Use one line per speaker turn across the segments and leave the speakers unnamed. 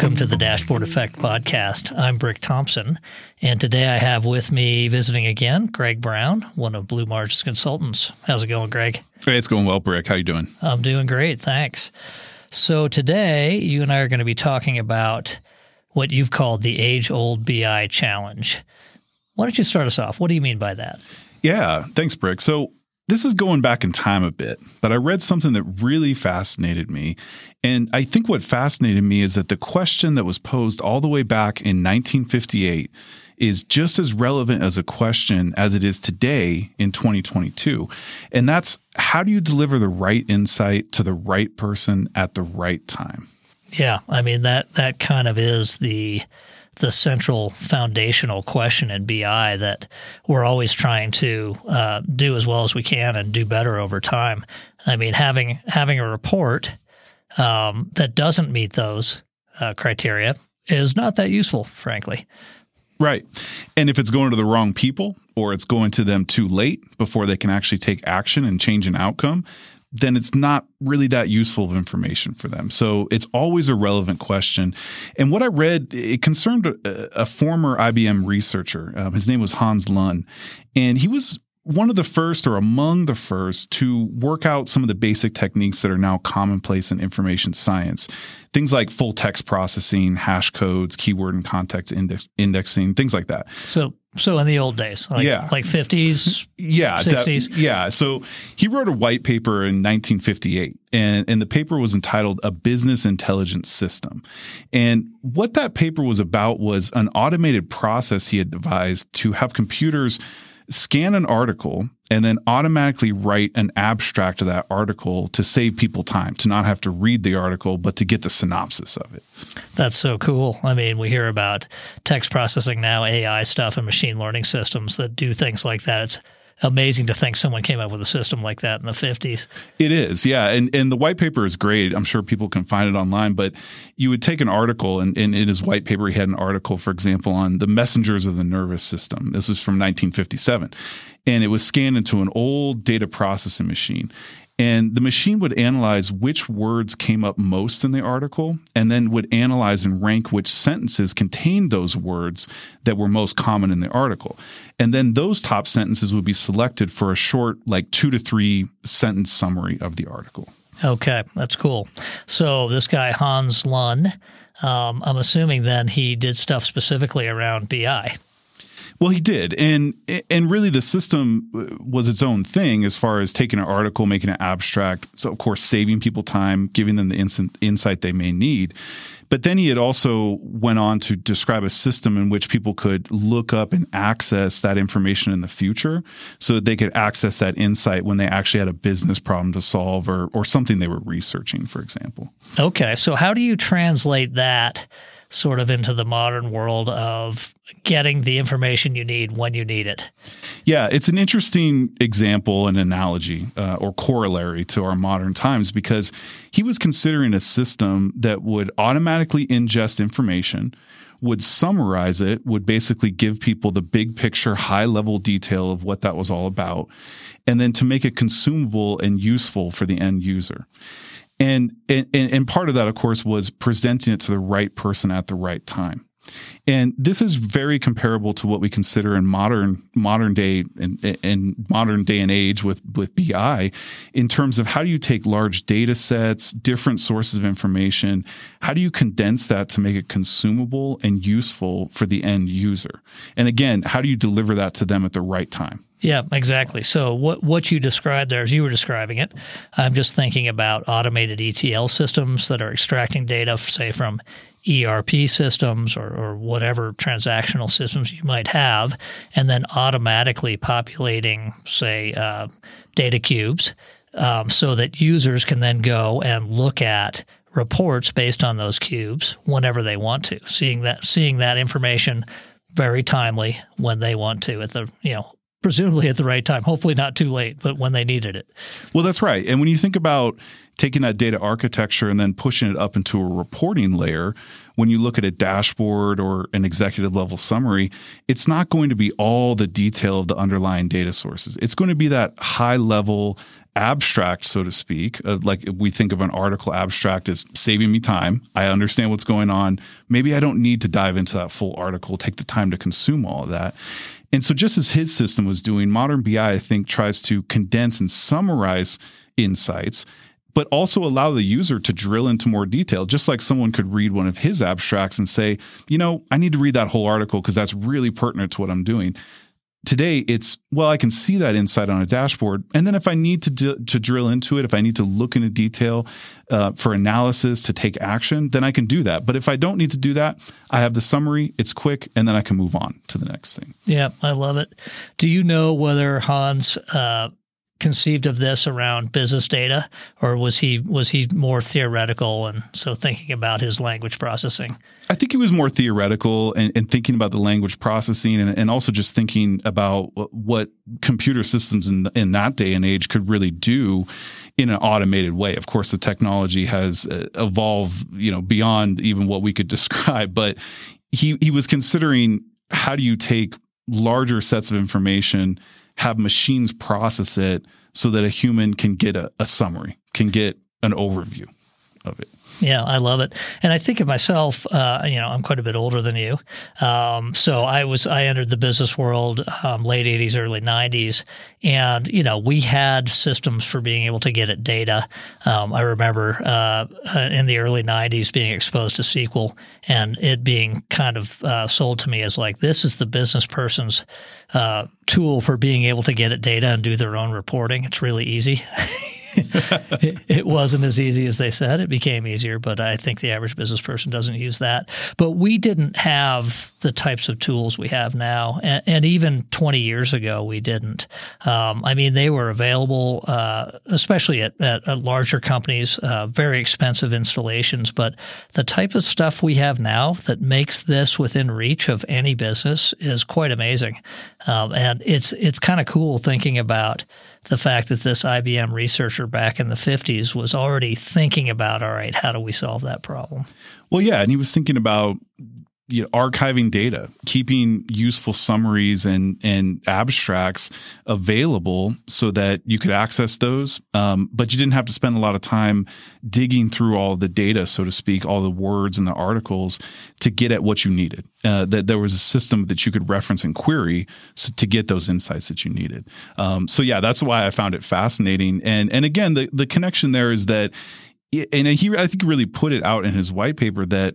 Welcome to the Dashboard Effect podcast. I'm Brick Thompson, and today I have with me visiting again Greg Brown, one of Blue Margins Consultants. How's it going, Greg?
Hey, it's going well, Brick. How you doing?
I'm doing great, thanks. So today, you and I are going to be talking about what you've called the age-old BI challenge. Why don't you start us off? What do you mean by that?
Yeah, thanks, Brick. So this is going back in time a bit, but I read something that really fascinated me. And I think what fascinated me is that the question that was posed all the way back in 1958 is just as relevant as a question as it is today in 2022. And that's how do you deliver the right insight to the right person at the right time?
Yeah, I mean that that kind of is the the central foundational question in BI that we're always trying to uh, do as well as we can and do better over time. I mean, having having a report um, that doesn't meet those uh, criteria is not that useful, frankly.
Right. And if it's going to the wrong people or it's going to them too late before they can actually take action and change an outcome, then it's not really that useful of information for them. So it's always a relevant question. And what I read, it concerned a, a former IBM researcher. Um, his name was Hans Luhn, and he was one of the first or among the first to work out some of the basic techniques that are now commonplace in information science. Things like full text processing, hash codes, keyword and context index, indexing, things like that.
So so in the old days, like,
yeah,
like fifties,
yeah,
sixties,
yeah. So he wrote a white paper in 1958, and and the paper was entitled "A Business Intelligence System." And what that paper was about was an automated process he had devised to have computers scan an article and then automatically write an abstract of that article to save people time, to not have to read the article, but to get the synopsis of it.
That's so cool. I mean, we hear about text processing now, AI stuff, and machine learning systems that do things like that. It's amazing to think someone came up with a system like that in the 50s.
It is, yeah. And and the white paper is great. I'm sure people can find it online, but you would take an article and, and in his white paper he had an article, for example, on the messengers of the nervous system. This was from 1957. And it was scanned into an old data processing machine. And the machine would analyze which words came up most in the article and then would analyze and rank which sentences contained those words that were most common in the article. And then those top sentences would be selected for a short, like two to three sentence summary of the article.
Okay, that's cool. So this guy, Hans Luhn, um, I'm assuming then he did stuff specifically around BI.
Well, he did, and and really the system uh, was its own thing as far as taking an article, making it abstract. So of course, saving people time, giving them the instant insight they may need. But then he had also went on to describe a system in which people could look up and access that information in the future, so that they could access that insight when they actually had a business problem to solve or or something they were researching, for example.
Okay, so how do you translate that? Sort of into the modern world of getting the information you need when you need it.
Yeah, it's an interesting example and analogy uh, or corollary to our modern times because he was considering a system that would automatically ingest information, would summarize it, would basically give people the big picture, high level detail of what that was all about, and then to make it consumable and useful for the end user. And, and, and part of that, of course, was presenting it to the right person at the right time. And this is very comparable to what we consider in modern modern day and, modern day and age with with BI in terms of how do you take large data sets, different sources of information, how do you condense that to make it consumable and useful for the end user? And again, how do you deliver that to them at the right time?
Yeah, exactly. So what what you described there, as you were describing it, I'm just thinking about automated ETL systems that are extracting data, say from ERP systems or, or whatever transactional systems you might have, and then automatically populating, say, uh, data cubes, um, so that users can then go and look at reports based on those cubes whenever they want to, seeing that seeing that information very timely when they want to at the you know presumably at the right time. Hopefully not too late, but when they needed it.
Well, that's right. And when you think about taking that data architecture and then pushing it up into a reporting layer, when you look at a dashboard or an executive level summary, it's not going to be all the detail of the underlying data sources. It's going to be that high level abstract, so to speak. Uh, like we think of an article abstract as saving me time. I understand what's going on. Maybe I don't need to dive into that full article, take the time to consume all of that. And so, just as his system was doing, modern BI, I think, tries to condense and summarize insights, but also allow the user to drill into more detail, just like someone could read one of his abstracts and say, you know, I need to read that whole article because that's really pertinent to what I'm doing. Today, it's well, I can see that insight on a dashboard, and then if I need to do, to drill into it, if I need to look into detail uh, for analysis to take action, then I can do that. But if I don't need to do that, I have the summary. It's quick, and then I can move on to the next thing.
Yeah, I love it. Do you know whether Hans uh, conceived of this around business data, or was he was he more theoretical and so thinking about his language processing?
I think he was more theoretical and, and thinking about the language processing, and, and, also just thinking about what computer systems in in that day and age could really do in an automated way. Of course, the technology has uh, evolved, you know, beyond even what we could describe. But he he was considering how do you take larger sets of information have machines process it so that a human can get a, a summary, can get an overview of it.
Yeah, I love it, and I think of myself. Uh, you know, I'm quite a bit older than you, um, so I was I entered the business world um, late '80s, early '90s, and you know we had systems for being able to get at data. Um, I remember uh, uh in the early '90s being exposed to SQL and it being kind of uh, sold to me as like this is the business person's uh, tool for being able to get at data and do their own reporting. It's really easy. it, wasn't as easy as they said. It became easier, but I think the average business person doesn't use that. But we didn't have the types of tools we have now, and, and even 20 years ago, we didn't. Um, I mean, they were available, uh, especially at, at, at, larger companies, uh, very expensive installations. But the type of stuff we have now that makes this within reach of any business is quite amazing, um, and it's it's kind of cool thinking about the fact that this IBM researcher back in the 50s was already thinking about, all right, how do we solve that problem?
Well, yeah. And he was thinking about you know, archiving data, keeping useful summaries and and abstracts available so that you could access those, um, but you didn't have to spend a lot of time digging through all the data, so to speak, all the words and the articles to get at what you needed. Uh, that there was a system that you could reference and query so, to get those insights that you needed. Um, so yeah, that's why I found it fascinating. And and again, the the connection there is that, and he I think really put it out in his white paper that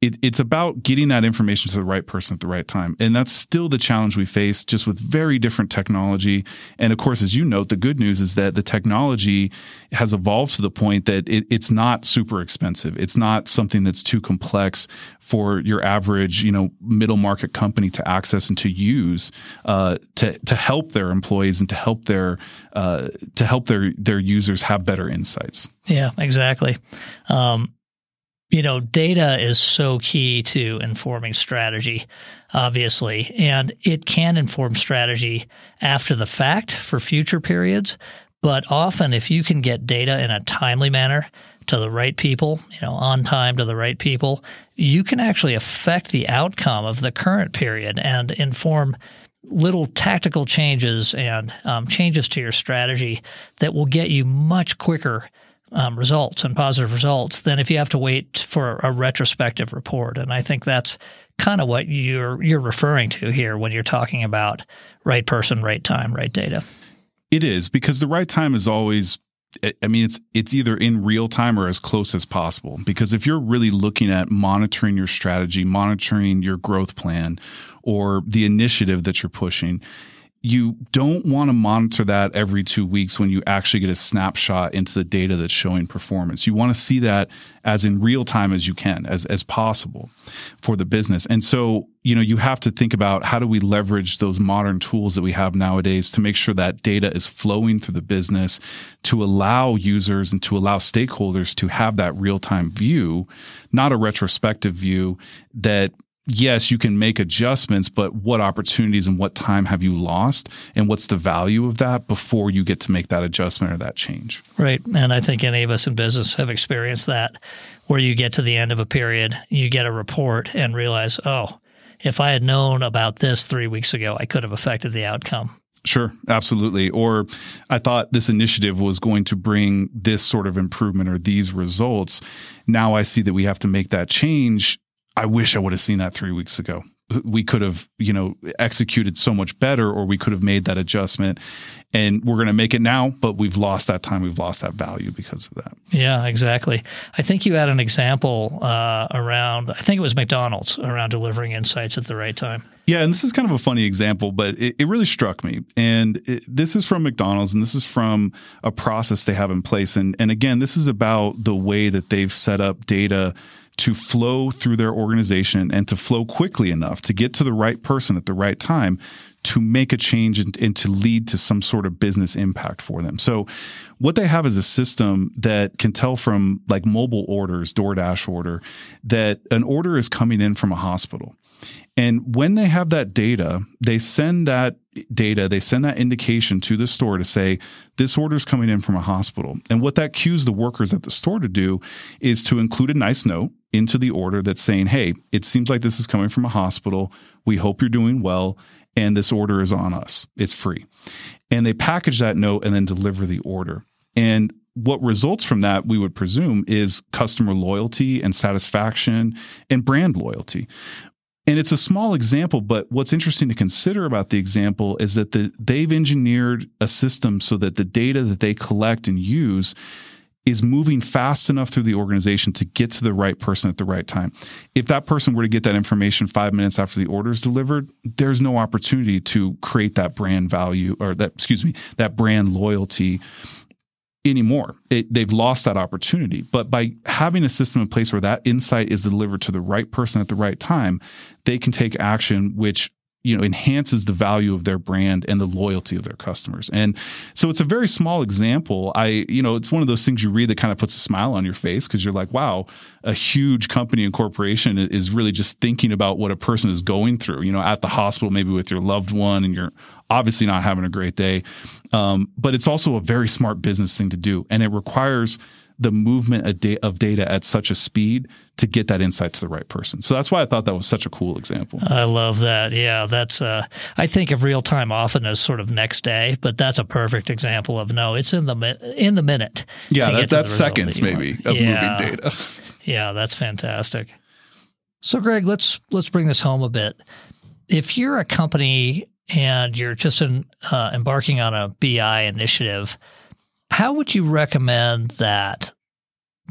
it, it's about getting that information to the right person at the right time. And that's still the challenge we face just with very different technology. And of course, as you note, the good news is that the technology has evolved to the point that it, it's not super expensive. It's not something that's too complex for your average, you know, middle market company to access and to use uh, to to help their employees and to help their uh, to help their their users have better insights.
Yeah, exactly. Um, you know, data is so key to informing strategy, obviously, and it can inform strategy after the fact for future periods. But often, if you can get data in a timely manner to the right people, you know, on time to the right people, you can actually affect the outcome of the current period and inform little tactical changes and um, changes to your strategy that will get you much quicker um, results and positive results than if you have to wait for a retrospective report. And I think that's kind of what you're you're referring to here when you're talking about right person, right time, right data.
It is because the right time is always I mean, it's it's either in real time or as close as possible. Because if you're really looking at monitoring your strategy, monitoring your growth plan, or the initiative that you're pushing, you don't want to monitor that every two weeks when you actually get a snapshot into the data that's showing performance. You want to see that as in real time as you can, as, as possible for the business. And so, you know, you have to think about how do we leverage those modern tools that we have nowadays to make sure that data is flowing through the business to allow users and to allow stakeholders to have that real time view, not a retrospective view that yes, you can make adjustments, but what opportunities and what time have you lost? And what's the value of that before you get to make that adjustment or that change?
Right. And I think any of us in business have experienced that where you get to the end of a period, you get a report and realize, oh, if I had known about this three weeks ago, I could have affected the outcome.
Sure, absolutely. Or I thought this initiative was going to bring this sort of improvement or these results. Now I see that we have to make that change. I wish I would have seen that three weeks ago. We could have, you know, executed so much better, or we could have made that adjustment. And we're going to make it now, but we've lost that time. We've lost that value because of that.
Yeah, exactly. I think you had an example uh, around, I think it was McDonald's around delivering insights at the right time.
Yeah, and this is kind of a funny example, but it, it really struck me. And it, this is from McDonald's, and this is from a process they have in place. And and again, this is about the way that they've set up data to flow through their organization and to flow quickly enough to get to the right person at the right time to make a change and, and, to lead to some sort of business impact for them. So what they have is a system that can tell from like mobile orders, DoorDash order, that an order is coming in from a hospital. And when they have that data, they send that data, they send that indication to the store to say, this order is coming in from a hospital. And what that cues the workers at the store to do is to include a nice note into the order that's saying, hey, it seems like this is coming from a hospital. We hope you're doing well. And this order is on us. It's free. And they package that note and then deliver the order. And what results from that, we would presume, is customer loyalty and satisfaction and brand loyalty. And it's a small example, but what's interesting to consider about the example is that the, they've engineered a system so that the data that they collect and use is moving fast enough through the organization to get to the right person at the right time. If that person were to get that information five minutes after the order is delivered, there's no opportunity to create that brand value or that, excuse me, that brand loyalty anymore. It, they've lost that opportunity. But by having a system in place where that insight is delivered to the right person at the right time, they can take action which you know enhances the value of their brand and the loyalty of their customers. And so it's a very small example. I you know it's one of those things you read that kind of puts a smile on your face because you're like wow a huge company and corporation is really just thinking about what a person is going through you know at the hospital maybe with your loved one and you're obviously not having a great day. Um, but it's also a very smart business thing to do and it requires the movement of data at such a speed to get that insight to the right person. So that's why I thought that was such a cool example.
I love that. Yeah, that's. Uh, I think of real time often as sort of next day, but that's a perfect example of no, it's in the in the minute.
Yeah, that, that's seconds that maybe of
yeah.
moving data.
yeah, that's fantastic. So, Greg, let's let's bring this home a bit. If you're a company and you're just in, uh, embarking on a BI initiative how would you recommend that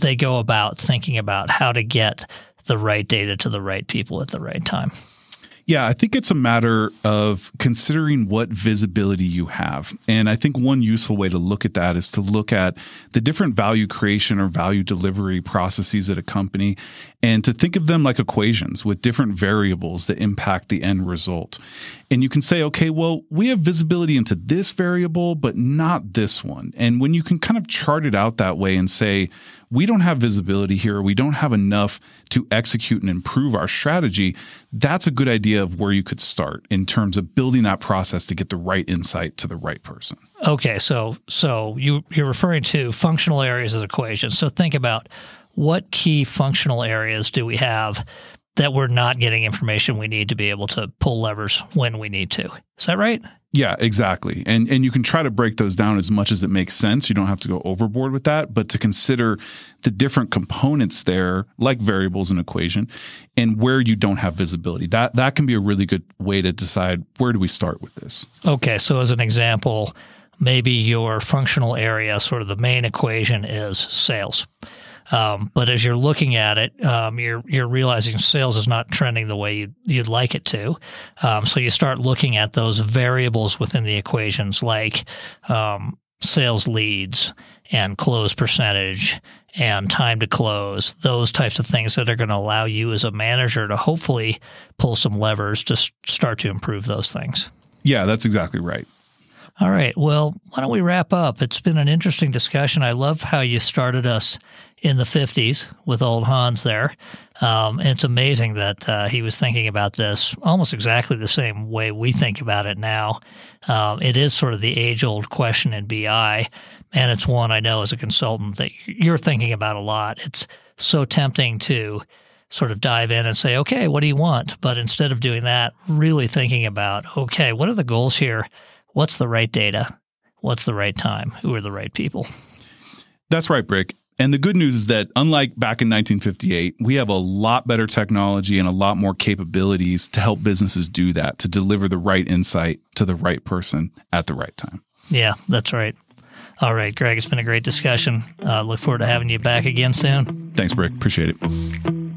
they go about thinking about how to get the right data to the right people at the right time?
Yeah, I think it's a matter of considering what visibility you have. And I think one useful way to look at that is to look at the different value creation or value delivery processes at a company and to think of them like equations with different variables that impact the end result. And you can say, okay, well, we have visibility into this variable, but not this one. And when you can kind of chart it out that way and say, we don't have visibility here, we don't have enough to execute and improve our strategy, that's a good idea of where you could start in terms of building that process to get the right insight to the right person.
Okay, so so you you're referring to functional areas of the equation. So think about what key functional areas do we have that we're not getting information we need to be able to pull levers when we need to. Is that right?
Yeah, exactly. And and you can try to break those down as much as it makes sense. You don't have to go overboard with that, but to consider the different components there, like variables in equation, and where you don't have visibility. That that can be a really good way to decide where do we start with this.
Okay, so as an example, maybe your functional area, sort of the main equation is sales. Um, but as you're looking at it, um, you're you're realizing sales is not trending the way you'd, you'd like it to. Um, so you start looking at those variables within the equations, like um, sales leads and close percentage and time to close, those types of things that are going to allow you as a manager to hopefully pull some levers to start to improve those things.
Yeah, that's exactly right.
All right. Well, why don't we wrap up? It's been an interesting discussion. I love how you started us in the 50s with old Hans there. Um, it's amazing that uh, he was thinking about this almost exactly the same way we think about it now. Um, it is sort of the age old question in BI, and it's one I know as a consultant that you're thinking about a lot. It's so tempting to sort of dive in and say, okay, what do you want? But instead of doing that, really thinking about, okay, what are the goals here? What's the right data? What's the right time? Who are the right people?
That's right, Brick. And the good news is that unlike back in 1958, we have a lot better technology and a lot more capabilities to help businesses do that, to deliver the right insight to the right person at the right time.
Yeah, that's right. All right, Greg, it's been a great discussion. Uh, look forward to having you back again soon.
Thanks, Brick. Appreciate it.